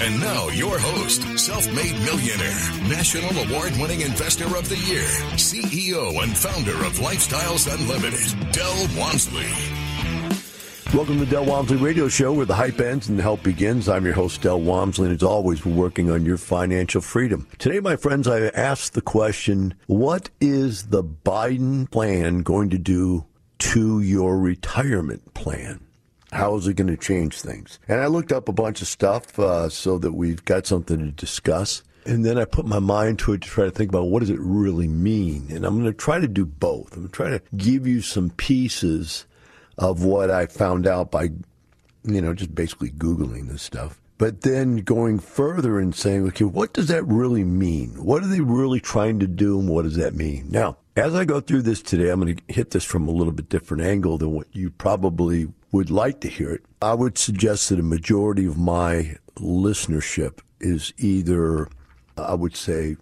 And now, your host, self made millionaire, national award winning investor of the year, CEO and founder of Lifestyles Unlimited, Del Walmsley. Welcome to the Del Walmsley Radio Show, where the hype ends and the help begins. I'm your host, Del Walmsley, and as always, we're working on your financial freedom. Today, my friends, I asked the question what is the Biden plan going to do to your retirement plan? How is it going to change things? And I looked up a bunch of stuff uh, so that we've got something to discuss. And then I put my mind to it to try to think about what does it really mean. And I'm going to try to do both. I'm going to try to give you some pieces of what I found out by, you know, just basically Googling this stuff. But then going further and saying, okay, what does that really mean? What are they really trying to do and what does that mean? Now, as I go through this today, I'm going to hit this from a little bit different angle than what you probably would like to hear it. I would suggest that a majority of my listenership is either, I would say,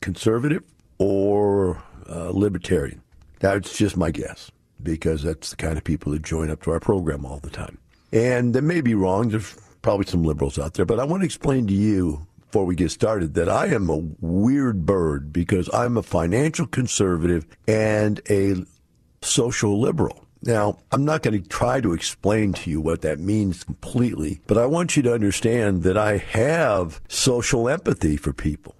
conservative or uh, libertarian. That's just my guess because that's the kind of people that join up to our program all the time. And that may be wrong. There's probably some liberals out there, but I want to explain to you before we get started that I am a weird bird because I'm a financial conservative and a social liberal. Now, I'm not going to try to explain to you what that means completely, but I want you to understand that I have social empathy for people.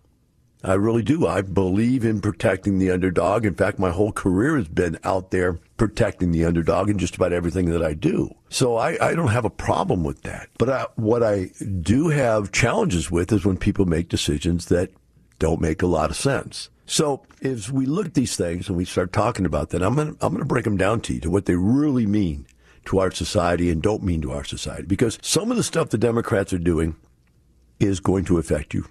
I really do. I believe in protecting the underdog. In fact, my whole career has been out there protecting the underdog in just about everything that I do. So I, I don't have a problem with that. But I, what I do have challenges with is when people make decisions that don't make a lot of sense. So as we look at these things and we start talking about that, I'm going to I'm going to break them down to you to what they really mean to our society and don't mean to our society. Because some of the stuff the Democrats are doing is going to affect you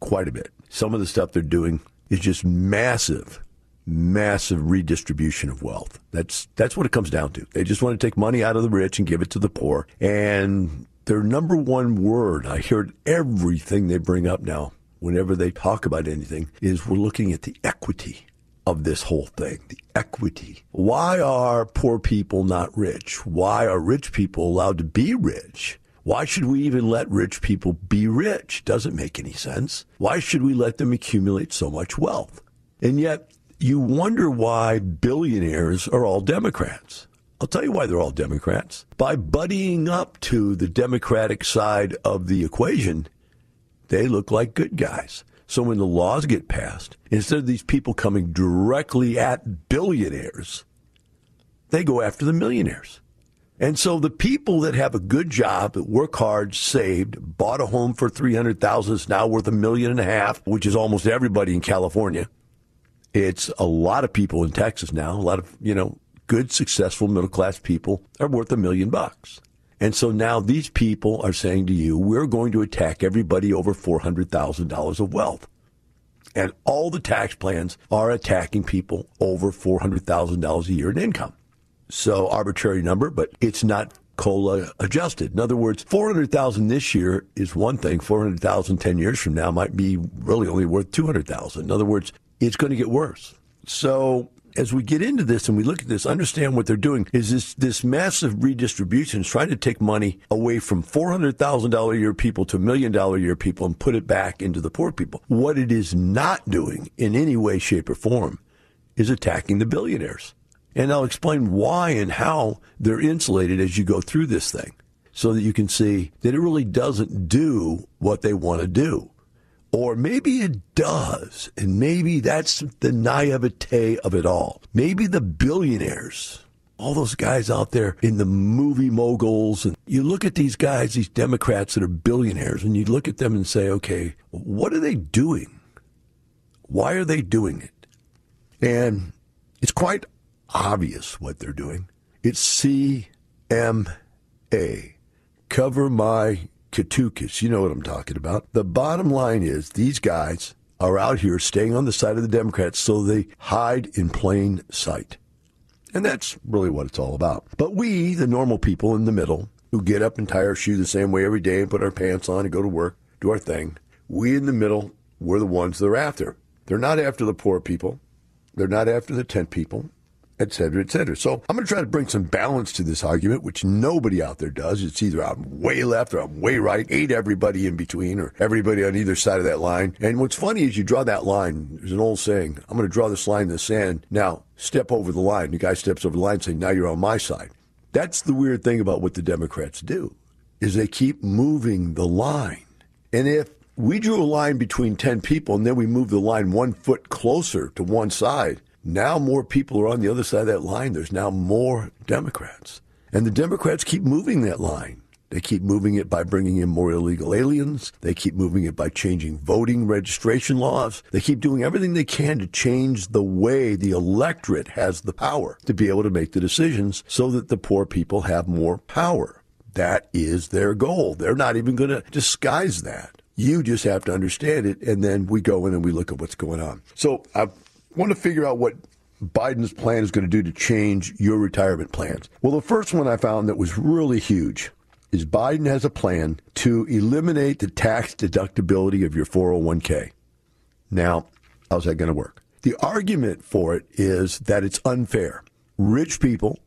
quite a bit. Some of the stuff they're doing is just massive, massive redistribution of wealth. That's that's what it comes down to. They just want to take money out of the rich and give it to the poor. And their number one word, I hear it everything they bring up now, whenever they talk about anything, is we're looking at the equity of this whole thing, the equity. Why are poor people not rich? Why are rich people allowed to be rich? Why should we even let rich people be rich? Doesn't make any sense. Why should we let them accumulate so much wealth? And yet, you wonder why billionaires are all Democrats. I'll tell you why they're all Democrats. By buddying up to the Democratic side of the equation, they look like good guys. So when the laws get passed, instead of these people coming directly at billionaires, they go after the millionaires. And so the people that have a good job, that work hard, saved, bought a home for 300,000, is now worth a million and a half, which is almost everybody in California. It's a lot of people in Texas now, a lot of, you know, good, successful middle class people are worth a million bucks. And so now these people are saying to you, we're going to attack everybody over $400,000 of wealth. And all the tax plans are attacking people over $400,000 a year in income. So arbitrary number, but it's not COLA adjusted. In other words, 400,000 this year is one thing. 400,000 10 years from now might be really only worth 200,000. In other words, it's going to get worse. So as we get into this and we look at this, understand what they're doing is this this massive redistribution is trying to take money away from four hundred thousand dollar a year people to million dollar a year people and put it back into the poor people. What it is not doing in any way, shape, or form is attacking the billionaires. And I'll explain why and how they're insulated as you go through this thing so that you can see that it really doesn't do what they want to do. Or maybe it does, and maybe that's the naivete of it all. Maybe the billionaires, all those guys out there in the movie moguls, and you look at these guys, these Democrats that are billionaires, and you look at them and say, okay, what are they doing? Why are they doing it? And it's quite obvious what they're doing. It's CMA. Cover my Katukas. You know what I'm talking about. The bottom line is these guys are out here staying on the side of the Democrats so they hide in plain sight. And that's really what it's all about. But we, the normal people in the middle, who get up and tie our shoe the same way every day and put our pants on and go to work, do our thing, we in the middle, we're the ones they're after. They're not after the poor people. They're not after the tent people et cetera, et cetera. So I'm going to try to bring some balance to this argument, which nobody out there does. It's either I'm way left or I'm way right, hate everybody in between or everybody on either side of that line. And what's funny is you draw that line. There's an old saying, I'm going to draw this line in the sand. Now step over the line. The guy steps over the line saying, now you're on my side. That's the weird thing about what the Democrats do is they keep moving the line. And if we drew a line between 10 people and then we moved the line one foot closer to one side, now more people are on the other side of that line. There's now more Democrats. And the Democrats keep moving that line. They keep moving it by bringing in more illegal aliens. They keep moving it by changing voting registration laws. They keep doing everything they can to change the way the electorate has the power to be able to make the decisions so that the poor people have more power. That is their goal. They're not even going to disguise that. You just have to understand it, and then we go in and we look at what's going on. So I've want to figure out what Biden's plan is going to do to change your retirement plans. Well, the first one I found that was really huge is Biden has a plan to eliminate the tax deductibility of your 401k. Now, how's that going to work? The argument for it is that it's unfair. Rich people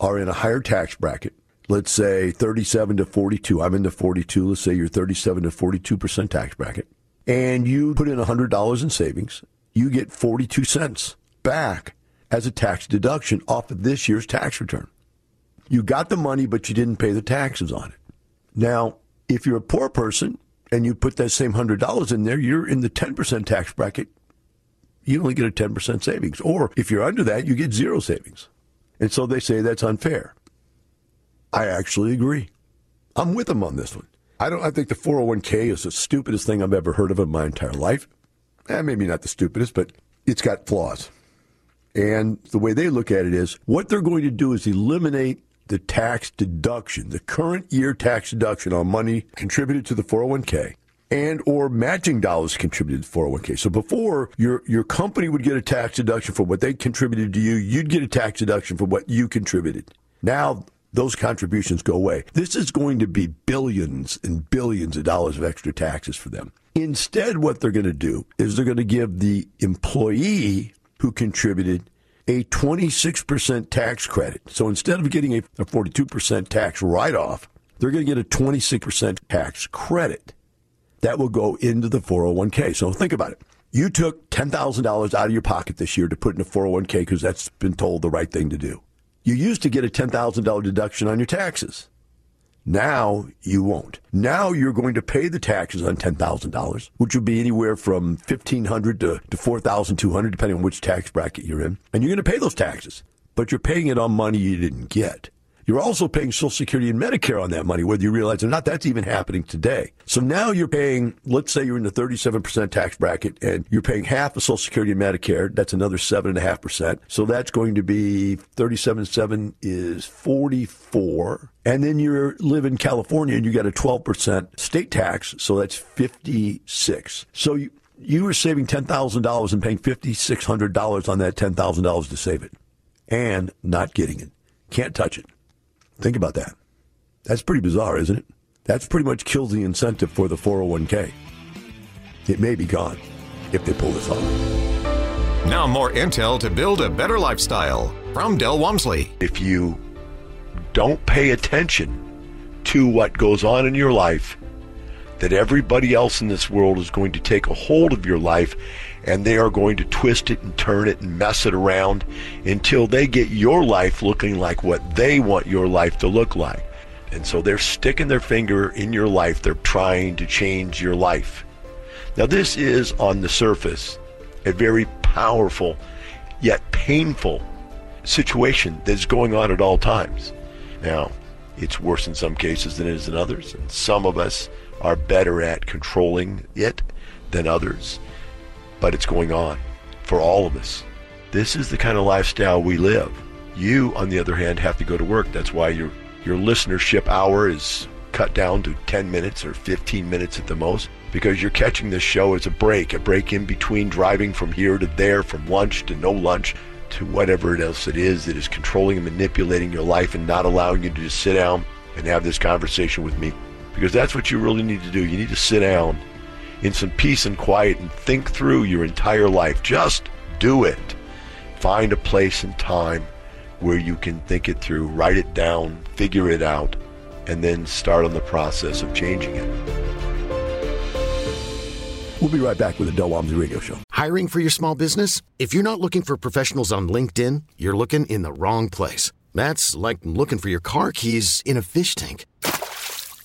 are in a higher tax bracket. Let's say 37 to 42. I'm in the 42. Let's say you're 37 to 42% tax bracket. And you put in $100 in savings you get 42 cents back as a tax deduction off of this year's tax return. You got the money, but you didn't pay the taxes on it. Now, if you're a poor person and you put that same $100 in there, you're in the 10% tax bracket. You only get a 10% savings. Or if you're under that, you get zero savings. And so they say that's unfair. I actually agree. I'm with them on this one. I don't I think the 401k is the stupidest thing I've ever heard of in my entire life eh, maybe not the stupidest, but it's got flaws. And the way they look at it is what they're going to do is eliminate the tax deduction, the current year tax deduction on money contributed to the 401k and or matching dollars contributed to 401k. So before your your company would get a tax deduction for what they contributed to you, you'd get a tax deduction for what you contributed. Now those contributions go away. This is going to be billions and billions of dollars of extra taxes for them. Instead, what they're going to do is they're going to give the employee who contributed a 26% tax credit. So instead of getting a, 42% tax write off, they're going to get a 26% tax credit. That will go into the 401k. So think about it. You took $10,000 out of your pocket this year to put in a 401k because that's been told the right thing to do. You used to get a $10,000 deduction on your taxes. Now you won't. Now you're going to pay the taxes on $10,000, which would be anywhere from $1,500 to, to $4,200, depending on which tax bracket you're in. And you're going to pay those taxes, but you're paying it on money you didn't get. You're also paying Social Security and Medicare on that money, whether you realize it or not. That's even happening today. So now you're paying, let's say you're in the 37% tax bracket and you're paying half of Social Security and Medicare. That's another 7.5%. So that's going to be 37.7 is 44. And then you live in California and you got a 12% state tax. So that's 56. So you, you were saving $10,000 and paying $5,600 on that $10,000 to save it and not getting it. Can't touch it. Think about that. That's pretty bizarre, isn't it? That's pretty much kills the incentive for the 401k. It may be gone if they pull this off. Now, more intel to build a better lifestyle from Del Walmsley. If you don't pay attention to what goes on in your life, that everybody else in this world is going to take a hold of your life and they are going to twist it and turn it and mess it around until they get your life looking like what they want your life to look like. And so they're sticking their finger in your life. They're trying to change your life. Now, this is on the surface a very powerful yet painful situation that's going on at all times. Now, it's worse in some cases than it is in others, and some of us are better at controlling it than others. But it's going on for all of us. This is the kind of lifestyle we live. You, on the other hand, have to go to work. That's why your your listenership hour is cut down to 10 minutes or 15 minutes at the most because you're catching this show as a break, a break in between driving from here to there, from lunch to no lunch to whatever else it is that is controlling and manipulating your life and not allowing you to just sit down and have this conversation with me because that's what you really need to do. You need to sit down in some peace and quiet and think through your entire life. Just do it. Find a place and time where you can think it through, write it down, figure it out, and then start on the process of changing it. We'll be right back with the Del Walmsley Radio Show. Hiring for your small business? If you're not looking for professionals on LinkedIn, you're looking in the wrong place. That's like looking for your car keys in a fish tank.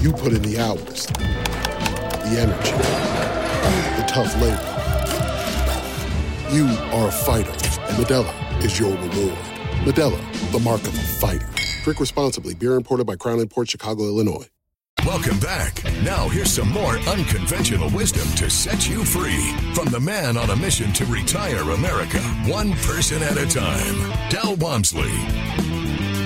You put in the hours, the energy, the tough labor. You are a fighter, and Modelo is your reward. Modelo, the mark of a fighter. Drink responsibly. Beer imported by Crown Port Chicago, Illinois. Welcome back. Now, here's some more unconventional wisdom to set you free from the man on a mission to retire America, one person at a time, Del Walmsley.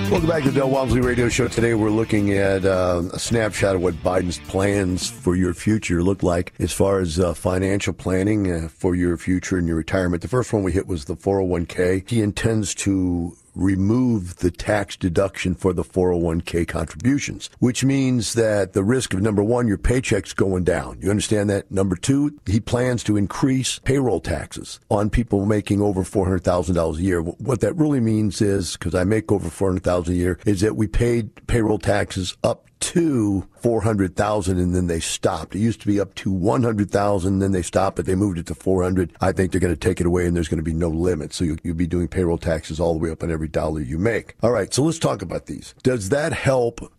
Welcome back to the Del Walmsley Radio Show. Today we're looking at uh, a snapshot of what Biden's plans for your future look like as far as uh, financial planning uh, for your future and your retirement. The first one we hit was the 401k. He intends to remove the tax deduction for the 401k contributions, which means that the risk of number one, your paycheck's going down. You understand that? Number two, he plans to increase payroll taxes on people making over $400,000 a year. What that really means is, because I make over 400,000 a year, is that we paid payroll taxes up to 400,000 and then they stopped. It used to be up to 100,000, then they stopped, but they moved it to 400. I think they're going to take it away and there's going to be no limit. So you, you'll be doing payroll taxes all the way up on every dollar you make. All right. So let's talk about these. Does that help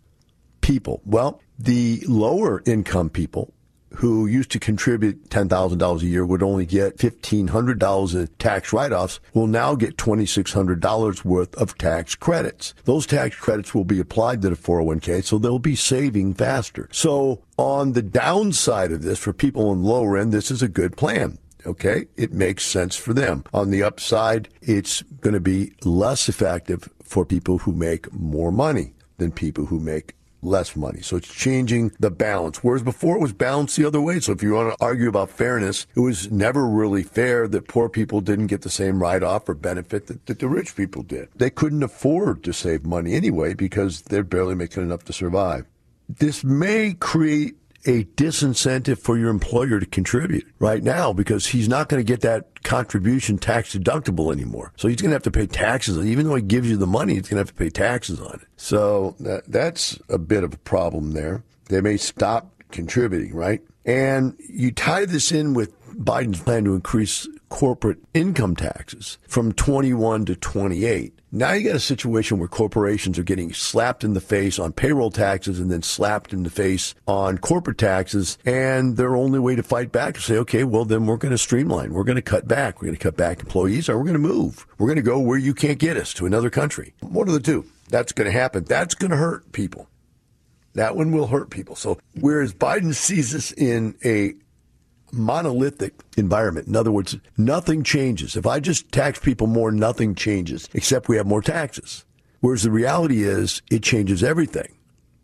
people? Well, the lower income people who used to contribute $10,000 a year would only get $1,500 in tax write-offs will now get $2,600 worth of tax credits. Those tax credits will be applied to the 401k, so they'll be saving faster. So on the downside of this, for people on lower end, this is a good plan. Okay, it makes sense for them. On the upside, it's going to be less effective for people who make more money than people who make less money. So it's changing the balance. Whereas before it was balanced the other way. So if you want to argue about fairness, it was never really fair that poor people didn't get the same write off or benefit that, that the rich people did. They couldn't afford to save money anyway because they're barely making enough to survive. This may create a disincentive for your employer to contribute right now because he's not going to get that contribution tax deductible anymore. So he's going to have to pay taxes. on Even though he gives you the money, he's going to have to pay taxes on it. So that, that's a bit of a problem there. They may stop contributing, right? And you tie this in with Biden's plan to increase corporate income taxes from 21 to 28. Now you got a situation where corporations are getting slapped in the face on payroll taxes and then slapped in the face on corporate taxes. And their only way to fight back is say, okay, well, then we're going to streamline. We're going to cut back. We're going to cut back employees or we're going to move. We're going to go where you can't get us to another country. One of the two. That's going to happen. That's going to hurt people. That one will hurt people. So whereas Biden sees this in a monolithic environment. In other words, nothing changes. If I just tax people more, nothing changes, except we have more taxes. Whereas the reality is, it changes everything.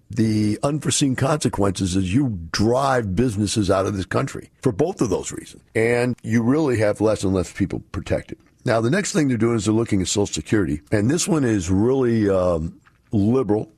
The unforeseen consequences is you drive businesses out of this country for both of those reasons. And you really have less and less people protected. Now, the next thing they're doing is they're looking at Social Security. And this one is really um, liberal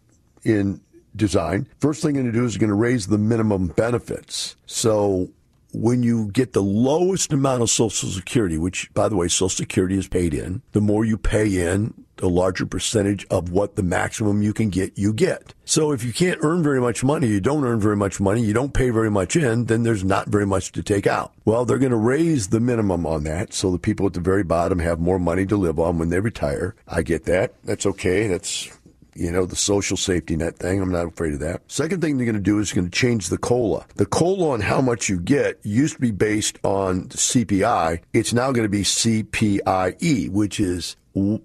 in design. First thing they're going to do is they're going to raise the minimum benefits. So when you get the lowest amount of Social Security, which, by the way, Social Security is paid in, the more you pay in, the larger percentage of what the maximum you can get, you get. So if you can't earn very much money, you don't earn very much money, you don't pay very much in, then there's not very much to take out. Well, they're going to raise the minimum on that so the people at the very bottom have more money to live on when they retire. I get that. That's okay. That's you know, the social safety net thing. I'm not afraid of that. Second thing they're going to do is going to change the COLA. The COLA on how much you get used to be based on CPI. It's now going to be CPIE, which is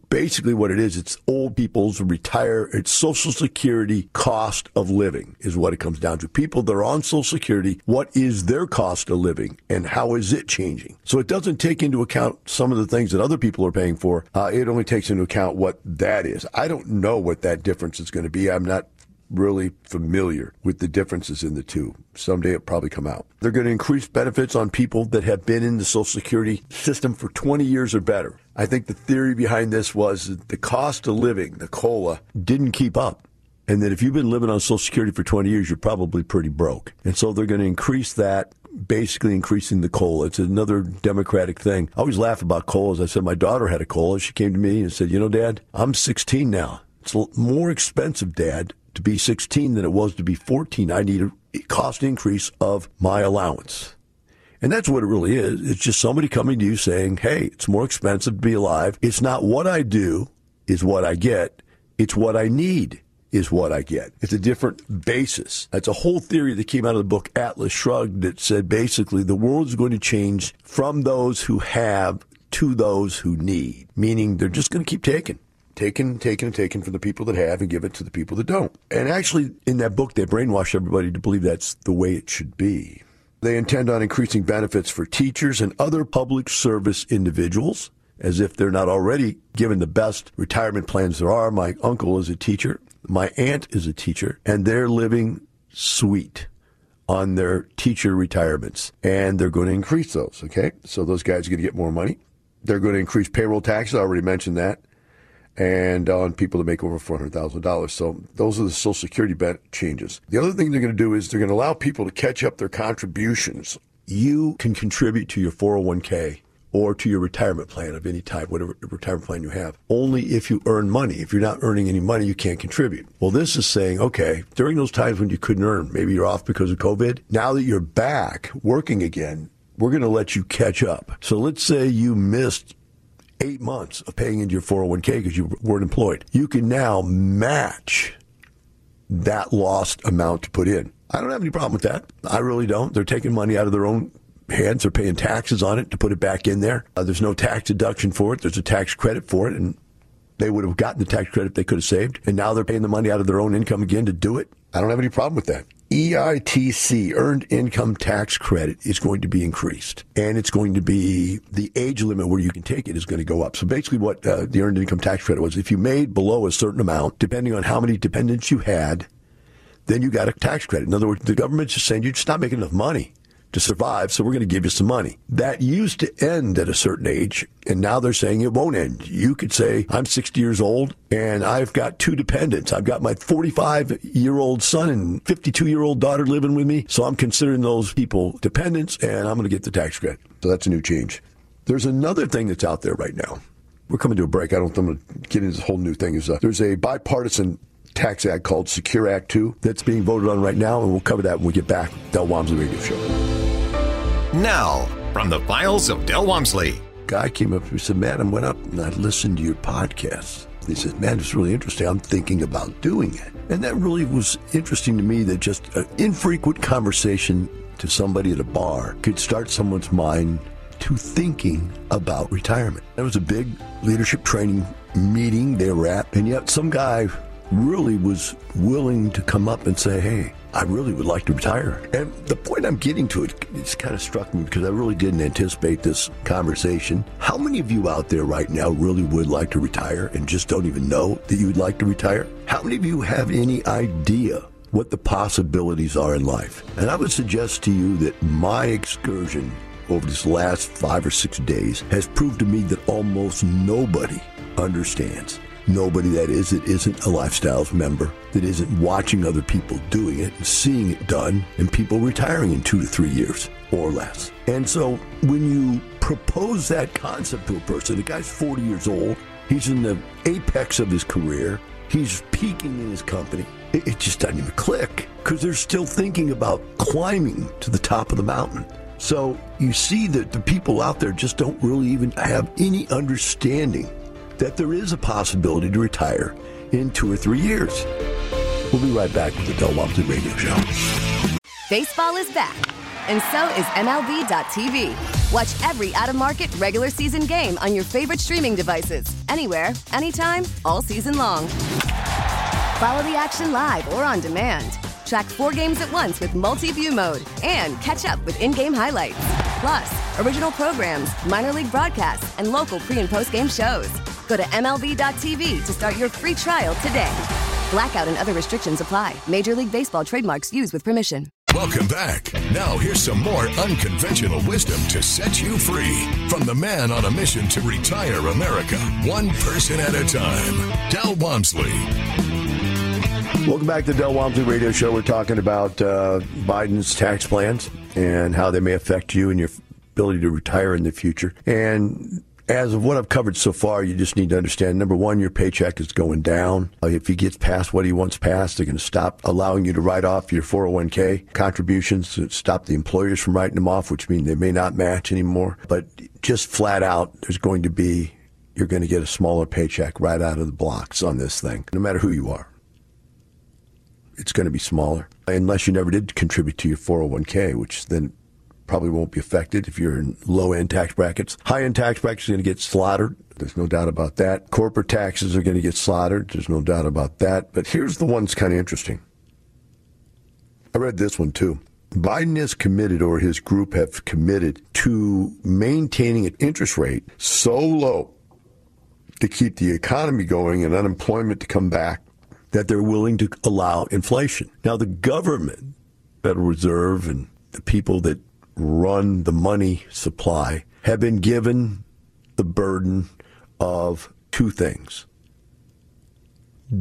basically what it is it's old people's retire it's social security cost of living is what it comes down to. People that are on social security what is their cost of living and how is it changing? So it doesn't take into account some of the things that other people are paying for uh, it only takes into account what that is. I don't know what that difference is going to be. I'm not really familiar with the differences in the two. Someday it'll probably come out. They're going to increase benefits on people that have been in the Social Security system for 20 years or better. I think the theory behind this was that the cost of living, the COLA, didn't keep up. And that if you've been living on Social Security for 20 years, you're probably pretty broke. And so they're going to increase that basically increasing the COLA. It's another Democratic thing. I always laugh about COLAs. I said my daughter had a COLA. She came to me and said, "You know, Dad, I'm 16 now. It's more expensive, Dad, to be 16 than it was to be 14. I need a cost increase of my allowance. And that's what it really is. It's just somebody coming to you saying, hey, it's more expensive to be alive. It's not what I do is what I get. It's what I need is what I get. It's a different basis. That's a whole theory that came out of the book Atlas Shrugged that said basically the world is going to change from those who have to those who need, meaning they're just going to keep taking taken, taken, and taken from the people that have and give it to the people that don't. And actually, in that book, they brainwash everybody to believe that's the way it should be. They intend on increasing benefits for teachers and other public service individuals, as if they're not already given the best retirement plans there are. My uncle is a teacher. My aunt is a teacher, and they're living sweet on their teacher retirements. And they're going to increase those, okay? So those guys are going to get more money. They're going to increase payroll taxes. I already mentioned that and on people that make over $400,000. So those are the Social Security changes. The other thing they're going to do is they're going to allow people to catch up their contributions. You can contribute to your 401k or to your retirement plan of any type, whatever retirement plan you have, only if you earn money. If you're not earning any money, you can't contribute. Well, this is saying, okay, during those times when you couldn't earn, maybe you're off because of COVID, now that you're back working again, we're going to let you catch up. So let's say you missed eight months of paying into your 401k because you weren't employed. You can now match that lost amount to put in. I don't have any problem with that. I really don't. They're taking money out of their own hands. They're paying taxes on it to put it back in there. Uh, there's no tax deduction for it. There's a tax credit for it. And they would have gotten the tax credit they could have saved. And now they're paying the money out of their own income again to do it. I don't have any problem with that. EITC, Earned Income Tax Credit, is going to be increased. And it's going to be the age limit where you can take it is going to go up. So basically, what uh, the Earned Income Tax Credit was if you made below a certain amount, depending on how many dependents you had, then you got a tax credit. In other words, the government's just saying you're just not making enough money to survive, so we're going to give you some money. That used to end at a certain age, and now they're saying it won't end. You could say, I'm 60 years old and I've got two dependents. I've got my 45 year old son and 52 year old daughter living with me, so I'm considering those people dependents and I'm going to get the tax credit. So that's a new change. There's another thing that's out there right now. We're coming to a break. I don't. I'm going to get into this whole new thing. Is uh, there's a bipartisan tax act called Secure Act 2 that's being voted on right now, and we'll cover that when we get back. Del Walmsley Radio Show. Now, from the files of Del Walmsley. Guy came up to me and said, Man, I went up and I listened to your podcast. He said, Man, it's really interesting. I'm thinking about doing it. And that really was interesting to me that just an infrequent conversation to somebody at a bar could start someone's mind to thinking about retirement. That was a big leadership training meeting they were at, and yet some guy really was willing to come up and say, Hey, I really would like to retire. And the point I'm getting to it, it's kind of struck me because I really didn't anticipate this conversation. How many of you out there right now really would like to retire and just don't even know that you would like to retire? How many of you have any idea what the possibilities are in life? And I would suggest to you that my excursion over this last five or six days has proved to me that almost nobody understands nobody that is that isn't a lifestyles member that isn't watching other people doing it and seeing it done and people retiring in two to three years or less. And so when you propose that concept to a person the guy's 40 years old he's in the apex of his career he's peaking in his company it, it just doesn't even click because they're still thinking about climbing to the top of the mountain. So you see that the people out there just don't really even have any understanding that there is a possibility to retire in two or three years. We'll be right back with the Del Walmsley Radio Show. Baseball is back, and so is MLB.tv. Watch every out of market regular season game on your favorite streaming devices, anywhere, anytime, all season long. Follow the action live or on demand. Track four games at once with multi view mode and catch up with in game highlights. Plus, original programs, minor league broadcasts, and local pre and post game shows. Go to MLB.tv to start your free trial today. Blackout and other restrictions apply. Major League Baseball trademarks used with permission. Welcome back. Now, here's some more unconventional wisdom to set you free from the man on a mission to retire America, one person at a time, Del Walmsley. Welcome back to the Del Walmsley Radio Show. We're talking about uh, Biden's tax plans and how they may affect you and your ability to retire in the future. And as of what I've covered so far, you just need to understand number one, your paycheck is going down. Uh, if he gets past what he wants passed, they're going to stop allowing you to write off your 401k contributions, to stop the employers from writing them off, which means they may not match anymore. But just flat out, there's going to be, you're going to get a smaller paycheck right out of the blocks on this thing, no matter who you are. It's going to be smaller unless you never did contribute to your 401k, which then probably won't be affected if you're in low end tax brackets. High end tax brackets are going to get slaughtered. There's no doubt about that. Corporate taxes are going to get slaughtered. There's no doubt about that. But here's the one that's kind of interesting. I read this one too. Biden is committed, or his group have committed, to maintaining an interest rate so low to keep the economy going and unemployment to come back that they're willing to allow inflation. Now, the government, Federal Reserve, and the people that run the money supply have been given the burden of two things.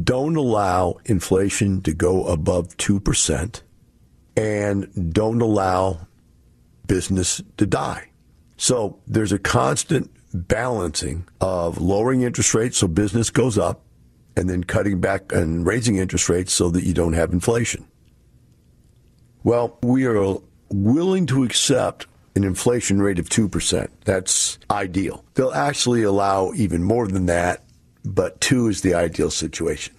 Don't allow inflation to go above 2% and don't allow business to die. So there's a constant balancing of lowering interest rates so business goes up and then cutting back and raising interest rates so that you don't have inflation. Well, we are willing to accept an inflation rate of 2%. That's ideal. They'll actually allow even more than that, but 2 is the ideal situation.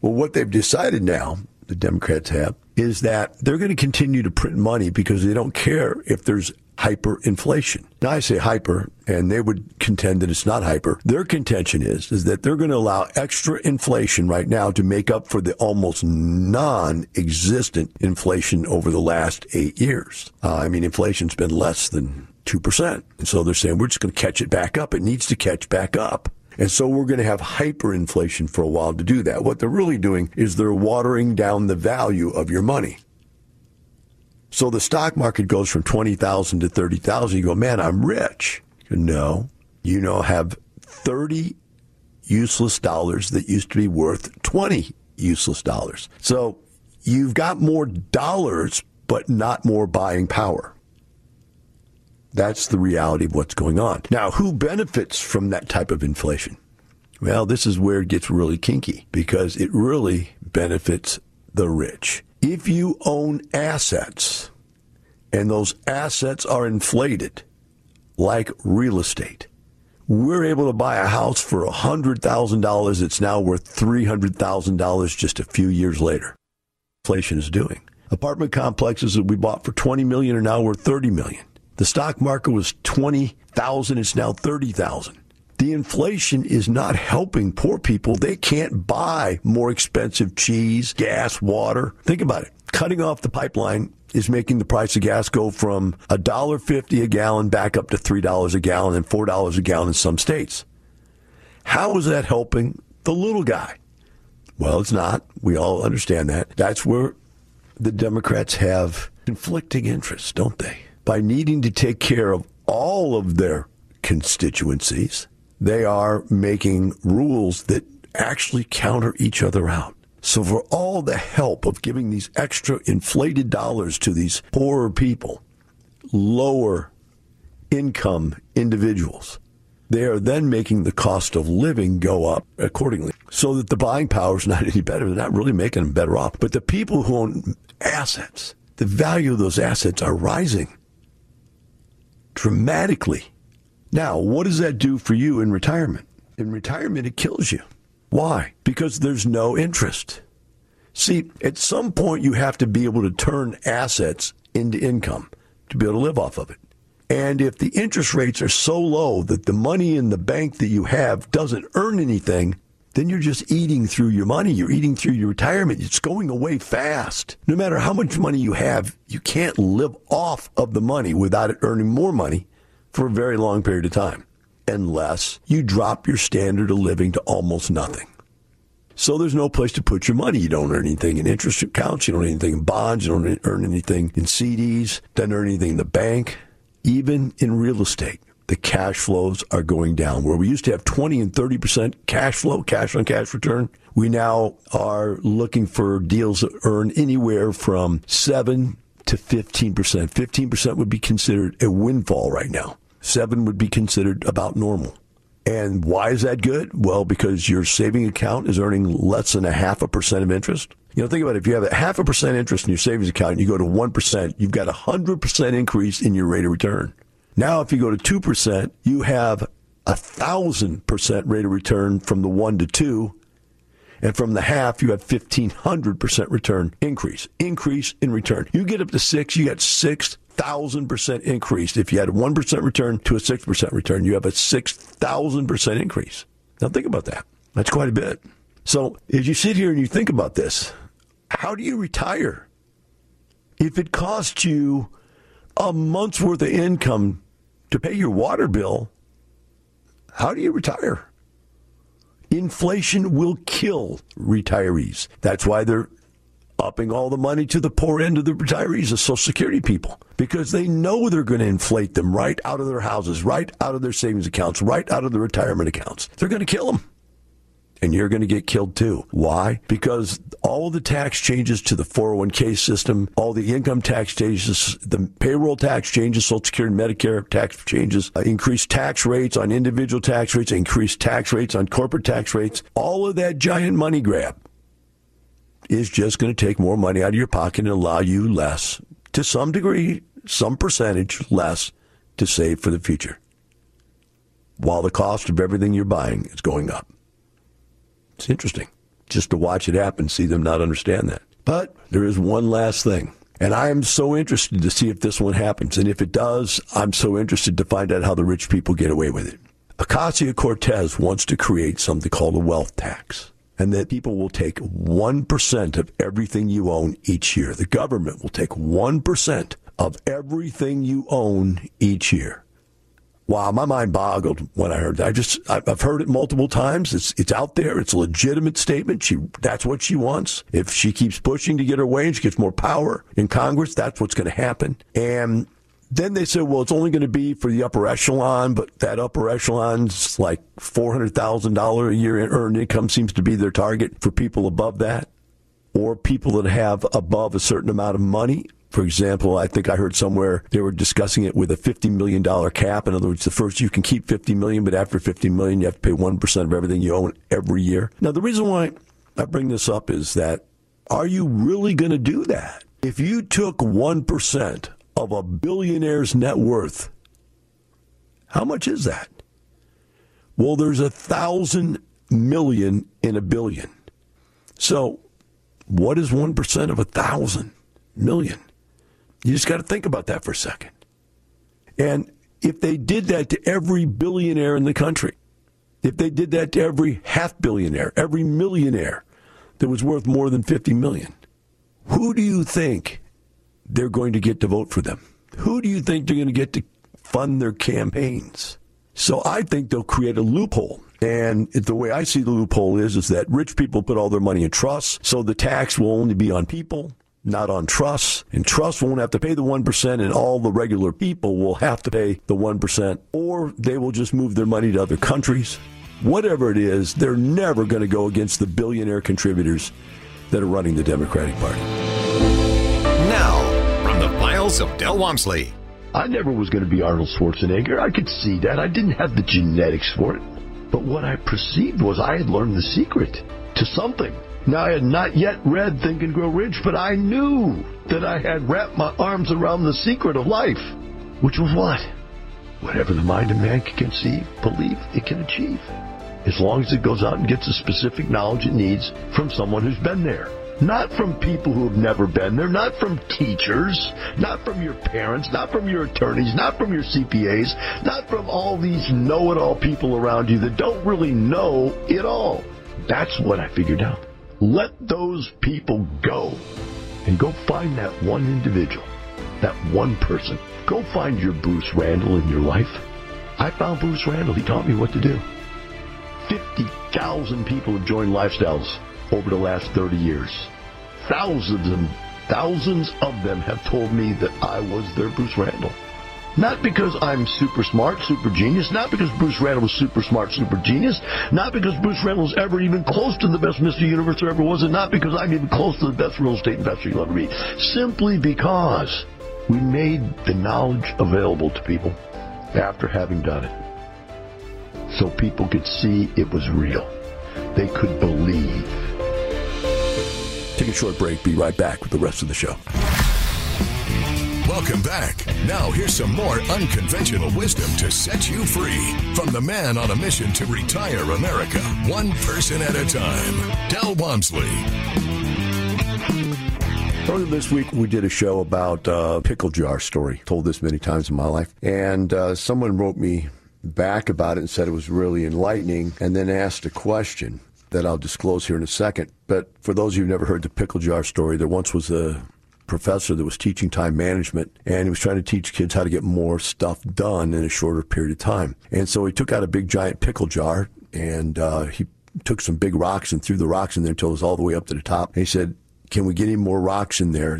Well, what they've decided now, the Democrats have, is that they're going to continue to print money because they don't care if there's hyperinflation. Now I say hyper, and they would contend that it's not hyper. Their contention is is that they're going to allow extra inflation right now to make up for the almost non-existent inflation over the last eight years. Uh, I mean, inflation's been less than two percent, and so they're saying we're just going to catch it back up. It needs to catch back up. And so we're going to have hyperinflation for a while to do that. What they're really doing is they're watering down the value of your money. So the stock market goes from 20,000 to 30,000. You go, man, I'm rich. you No, you know, have 30 useless dollars that used to be worth 20 useless dollars. So you've got more dollars, but not more buying power. That's the reality of what's going on. Now, who benefits from that type of inflation? Well, this is where it gets really kinky because it really benefits the rich. If you own assets and those assets are inflated, like real estate, we're able to buy a house for $100,000. It's now worth $300,000 just a few years later. Inflation is doing. Apartment complexes that we bought for 20 million are now worth 30 million. The stock market was 20,000, it's now 30,000. The inflation is not helping poor people. They can't buy more expensive cheese, gas, water. Think about it. Cutting off the pipeline is making the price of gas go from $1.50 a gallon back up to $3 a gallon and $4 a gallon in some states. How is that helping the little guy? Well, it's not. We all understand that. That's where the Democrats have conflicting interests, don't they? By needing to take care of all of their constituencies, they are making rules that actually counter each other out. So, for all the help of giving these extra inflated dollars to these poorer people, lower income individuals, they are then making the cost of living go up accordingly so that the buying power is not any better. They're not really making them better off. But the people who own assets, the value of those assets are rising dramatically. Now, what does that do for you in retirement? In retirement, it kills you. Why? Because there's no interest. See, at some point, you have to be able to turn assets into income to be able to live off of it. And if the interest rates are so low that the money in the bank that you have doesn't earn anything, then you're just eating through your money. You're eating through your retirement. It's going away fast. No matter how much money you have, you can't live off of the money without it earning more money for a very long period of time unless you drop your standard of living to almost nothing. So there's no place to put your money. You don't earn anything in interest accounts. You don't earn anything in bonds. You don't earn anything in CDs. Don't earn anything in the bank. Even in real estate, the cash flows are going down. Where we used to have 20 and 30% cash flow, cash on cash return, we now are looking for deals that earn anywhere from 7 to 15%. 15% would be considered a windfall right now. Seven would be considered about normal. And why is that good? Well, because your saving account is earning less than a half a percent of interest. You know, think about it. If you have a half a percent interest in your savings account and you go to 1%, you've got a 100% increase in your rate of return. Now, if you go to 2%, you have a 1,000% rate of return from the 1 to 2. And from the half, you have 1,500% return increase. Increase in return. You get up to 6, you get 6 thousand percent increase. If you had a one percent return to a six percent return, you have a six thousand percent increase. Now think about that. That's quite a bit. So as you sit here and you think about this, how do you retire? If it costs you a month's worth of income to pay your water bill, how do you retire? Inflation will kill retirees. That's why they're upping all the money to the poor end of the retirees, the Social Security people, because they know they're going to inflate them right out of their houses, right out of their savings accounts, right out of the retirement accounts. They're going to kill them. And you're going to get killed too. Why? Because all the tax changes to the 401k system, all the income tax changes, the payroll tax changes, Social Security and Medicare tax changes, uh, increased tax rates on individual tax rates, increased tax rates on corporate tax rates, all of that giant money grab is just going to take more money out of your pocket and allow you less, to some degree, some percentage less to save for the future. While the cost of everything you're buying is going up. It's interesting just to watch it happen, see them not understand that. But there is one last thing. And I am so interested to see if this one happens. And if it does, I'm so interested to find out how the rich people get away with it. Ocasio Cortez wants to create something called a wealth tax and that people will take 1% of everything you own each year. The government will take 1% of everything you own each year. Wow, my mind boggled when I heard that. I just, I've heard it multiple times. It's, it's out there. It's a legitimate statement. She, that's what she wants. If she keeps pushing to get her way and she gets more power in Congress, that's what's going to happen. And then they said, well, it's only going to be for the upper echelon, but that upper echelon's like $400,000 a year in earned income seems to be their target for people above that or people that have above a certain amount of money. For example, I think I heard somewhere they were discussing it with a $50 million cap. In other words, the first you can keep 50 million, but after 50 million, you have to pay 1% of everything you own every year. Now, the reason why I bring this up is that are you really going to do that? If you took 1% of a billionaire's net worth, how much is that? Well, there's a thousand million in a billion. So, what is 1% of a thousand million? You just got to think about that for a second. And if they did that to every billionaire in the country, if they did that to every half billionaire, every millionaire that was worth more than 50 million, who do you think they're going to get to vote for them? Who do you think they're going to get to fund their campaigns? So I think they'll create a loophole. And the way I see the loophole is, is that rich people put all their money in trusts, so the tax will only be on people not on trusts. And trusts won't have to pay the 1%, and all the regular people will have to pay the 1%, or they will just move their money to other countries. Whatever it is, they're never going to go against the billionaire contributors that are running the Democratic Party. The files of Del Walmsley. I never was going to be Arnold Schwarzenegger. I could see that. I didn't have the genetics for it. But what I perceived was I had learned the secret to something. Now, I had not yet read Think and Grow Rich, but I knew that I had wrapped my arms around the secret of life, which was what? Whatever the mind of man can conceive, believe, it can achieve. As long as it goes out and gets the specific knowledge it needs from someone who's been there. Not from people who have never been there, not from teachers, not from your parents, not from your attorneys, not from your CPAs, not from all these know it all people around you that don't really know it all. That's what I figured out. Let those people go and go find that one individual, that one person. Go find your Bruce Randall in your life. I found Bruce Randall. He taught me what to do. 50,000 people have joined lifestyles over the last 30 years. Thousands and thousands of them have told me that I was their Bruce Randall. Not because I'm super smart, super genius, not because Bruce Randall was super smart, super genius, not because Bruce Randall was ever even close to the best Mr. Universe there ever was, and not because I'm even close to the best real estate investor you'll ever meet. Simply because we made the knowledge available to people after having done it. So people could see it was real. They could believe. Take a short break. Be right back with the rest of the show. Welcome back. Now, here's some more unconventional wisdom to set you free from the man on a mission to retire America, one person at a time, Del Walmsley. Earlier this week, we did a show about uh, pickle jar story. Told this many times in my life, and uh, someone wrote me back about it and said it was really enlightening, and then asked a question that I'll disclose here in a second. But for those of you who've never heard the pickle jar story, there once was a professor that was teaching time management and he was trying to teach kids how to get more stuff done in a shorter period of time. And so he took out a big giant pickle jar and uh, he took some big rocks and threw the rocks in there until it was all the way up to the top. And he said, Can we get any more rocks in there?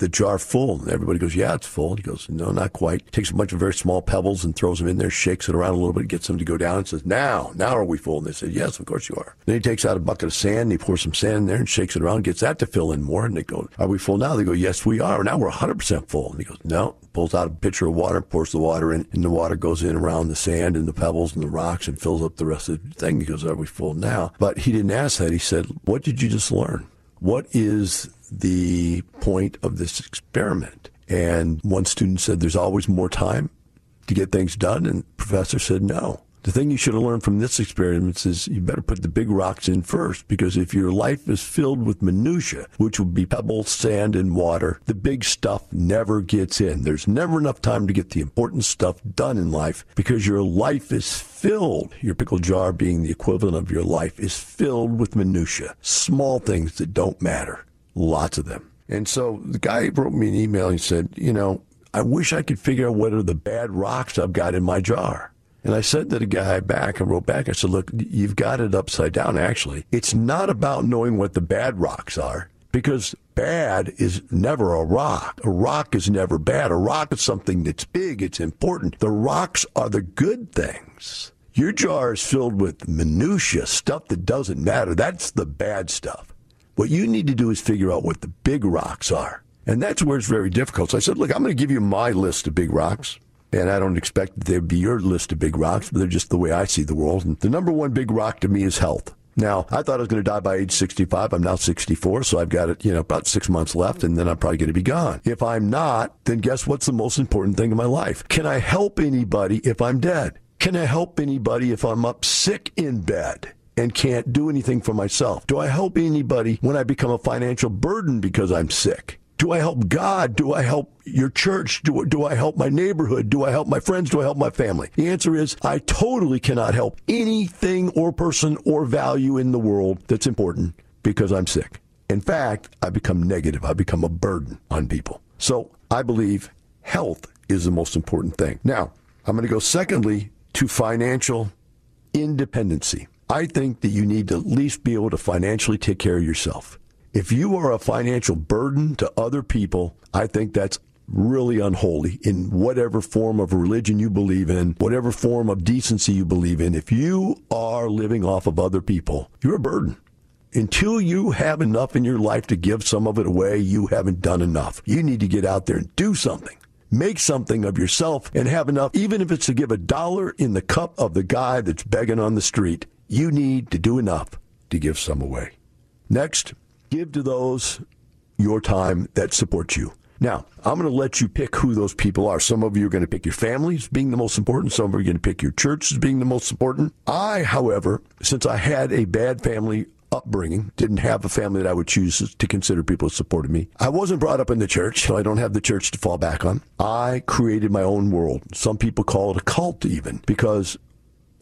The jar full? And everybody goes, Yeah, it's full. And he goes, No, not quite. Takes a bunch of very small pebbles and throws them in there, shakes it around a little bit, gets them to go down, and says, Now, now are we full? And they said, Yes, of course you are. Then he takes out a bucket of sand, and he pours some sand in there and shakes it around, gets that to fill in more. And they go, Are we full now? They go, Yes, we are. Now we're 100% full. And he goes, No. Pulls out a pitcher of water, pours the water in, and the water goes in around the sand and the pebbles and the rocks and fills up the rest of the thing. He goes, Are we full now? But he didn't ask that. He said, What did you just learn? What is the point of this experiment? And one student said, There's always more time to get things done. And the professor said, No. The thing you should have learned from this experiment is you better put the big rocks in first because if your life is filled with minutia, which would be pebbles, sand, and water, the big stuff never gets in. There's never enough time to get the important stuff done in life because your life is filled, your pickle jar being the equivalent of your life, is filled with minutia, small things that don't matter. Lots of them. And so the guy wrote me an email and said, you know, I wish I could figure out what are the bad rocks I've got in my jar. And I said to the guy back and wrote back, I said, look, you've got it upside down, actually. It's not about knowing what the bad rocks are because bad is never a rock. A rock is never bad. A rock is something that's big. It's important. The rocks are the good things. Your jar is filled with minutia, stuff that doesn't matter. That's the bad stuff. What you need to do is figure out what the big rocks are. And that's where it's very difficult. So I said, look, I'm going to give you my list of big rocks. And I don't expect that they'd be your list of big rocks, but they're just the way I see the world. And the number one big rock to me is health. Now, I thought I was going to die by age 65. I'm now 64, so I've got you know, about six months left, and then I'm probably going to be gone. If I'm not, then guess what's the most important thing in my life? Can I help anybody if I'm dead? Can I help anybody if I'm up sick in bed? And can't do anything for myself? Do I help anybody when I become a financial burden because I'm sick? Do I help God? Do I help your church? Do, do I help my neighborhood? Do I help my friends? Do I help my family? The answer is I totally cannot help anything or person or value in the world that's important because I'm sick. In fact, I become negative. I become a burden on people. So I believe health is the most important thing. Now, I'm going to go secondly to financial independency. I think that you need to at least be able to financially take care of yourself. If you are a financial burden to other people, I think that's really unholy in whatever form of religion you believe in, whatever form of decency you believe in. If you are living off of other people, you're a burden. Until you have enough in your life to give some of it away, you haven't done enough. You need to get out there and do something. Make something of yourself and have enough, even if it's to give a dollar in the cup of the guy that's begging on the street. You need to do enough to give some away. Next, Give to those your time that support you. Now, I'm going to let you pick who those people are. Some of you are going to pick your families being the most important. Some of you are going to pick your church as being the most important. I, however, since I had a bad family upbringing, didn't have a family that I would choose to consider people who supported me. I wasn't brought up in the church, so I don't have the church to fall back on. I created my own world. Some people call it a cult even because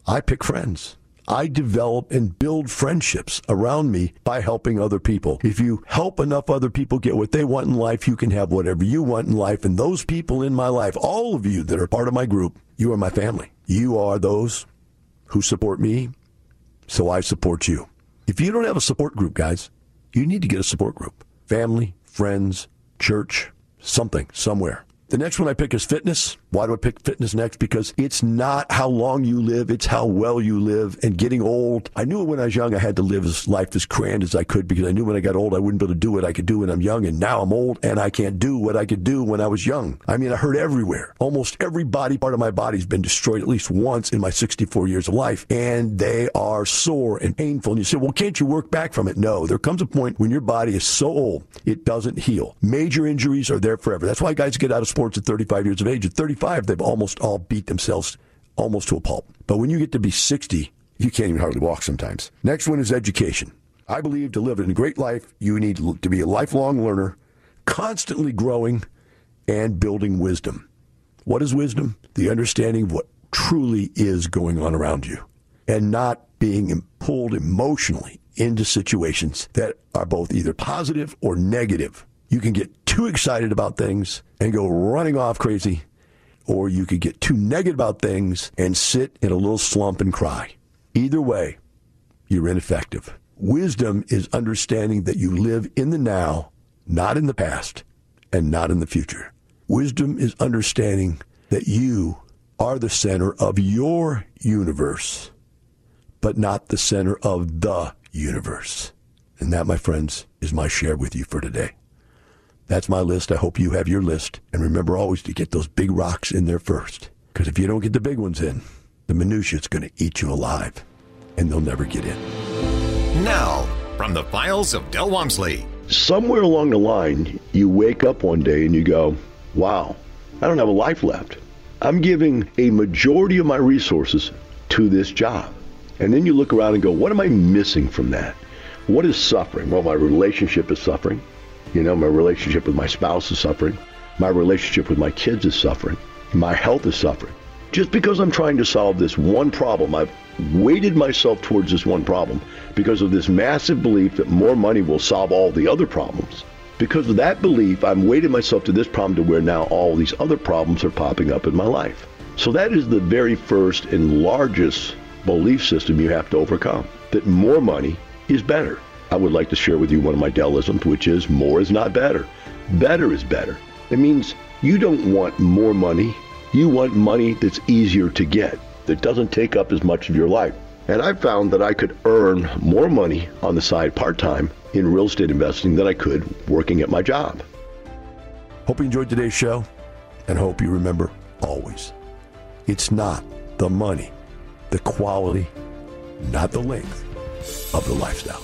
I pick friends. I develop and build friendships around me by helping other people. If you help enough other people get what they want in life, you can have whatever you want in life. And those people in my life, all of you that are part of my group, you are my family. You are those who support me, so I support you. If you don't have a support group, guys, you need to get a support group. Family, friends, church, something, somewhere. The next one I pick is fitness. Why do I pick fitness next? Because it's not how long you live, it's how well you live. And getting old, I knew when I was young I had to live as life as grand as I could because I knew when I got old I wouldn't be able to do what I could do when I'm young. And now I'm old and I can't do what I could do when I was young. I mean, I hurt everywhere. Almost every body part of my body's been destroyed at least once in my 64 years of life. And they are sore and painful. And you say, well, can't you work back from it? No, there comes a point when your body is so old, it doesn't heal. Major injuries are there forever. That's why guys get out of sports at 35 years of age. At 35, they've almost all beat themselves almost to a pulp. But when you get to be 60, you can't even hardly walk sometimes. Next one is education. I believe to live a great life, you need to be a lifelong learner, constantly growing and building wisdom. What is wisdom? The understanding of what truly is going on around you and not being pulled emotionally into situations that are both either positive or negative. You can get too excited about things and go running off crazy or you could get too negative about things and sit in a little slump and cry. Either way, you're ineffective. Wisdom is understanding that you live in the now, not in the past, and not in the future. Wisdom is understanding that you are the center of your universe, but not the center of the universe. And that, my friends, is my share with you for today. That's my list. I hope you have your list. And remember always to get those big rocks in there first. Because if you don't get the big ones in, the minutia is going to eat you alive. And they'll never get in. Now, from the files of Del Walmsley. Somewhere along the line, you wake up one day and you go, wow, I don't have a life left. I'm giving a majority of my resources to this job. And then you look around and go, what am I missing from that? What is suffering? Well, my relationship is suffering. You know, my relationship with my spouse is suffering. My relationship with my kids is suffering. My health is suffering. Just because I'm trying to solve this one problem, I've weighted myself towards this one problem because of this massive belief that more money will solve all the other problems. Because of that belief, I'm weighted myself to this problem to where now all these other problems are popping up in my life. So that is the very first and largest belief system you have to overcome that more money is better. I would like to share with you one of my Delisms, which is more is not better. Better is better. It means you don't want more money. You want money that's easier to get, that doesn't take up as much of your life. And I found that I could earn more money on the side part time in real estate investing than I could working at my job. Hope you enjoyed today's show and hope you remember always it's not the money, the quality, not the length of the lifestyle.